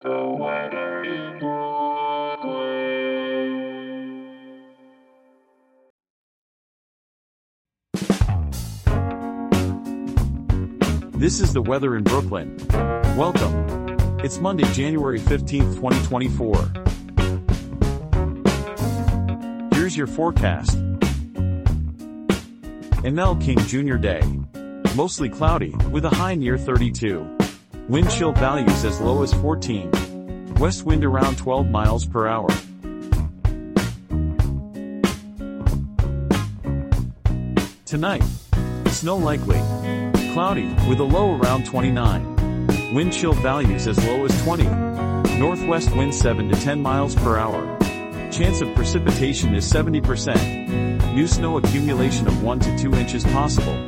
This is the weather in Brooklyn. Welcome. It's Monday, January 15th, 2024. Here's your forecast. ML King Jr. Day. Mostly cloudy, with a high near 32. Wind chill values as low as 14. West wind around 12 miles per hour. Tonight. Snow likely. Cloudy, with a low around 29. Wind chill values as low as 20. Northwest wind 7 to 10 miles per hour. Chance of precipitation is 70%. New snow accumulation of 1 to 2 inches possible.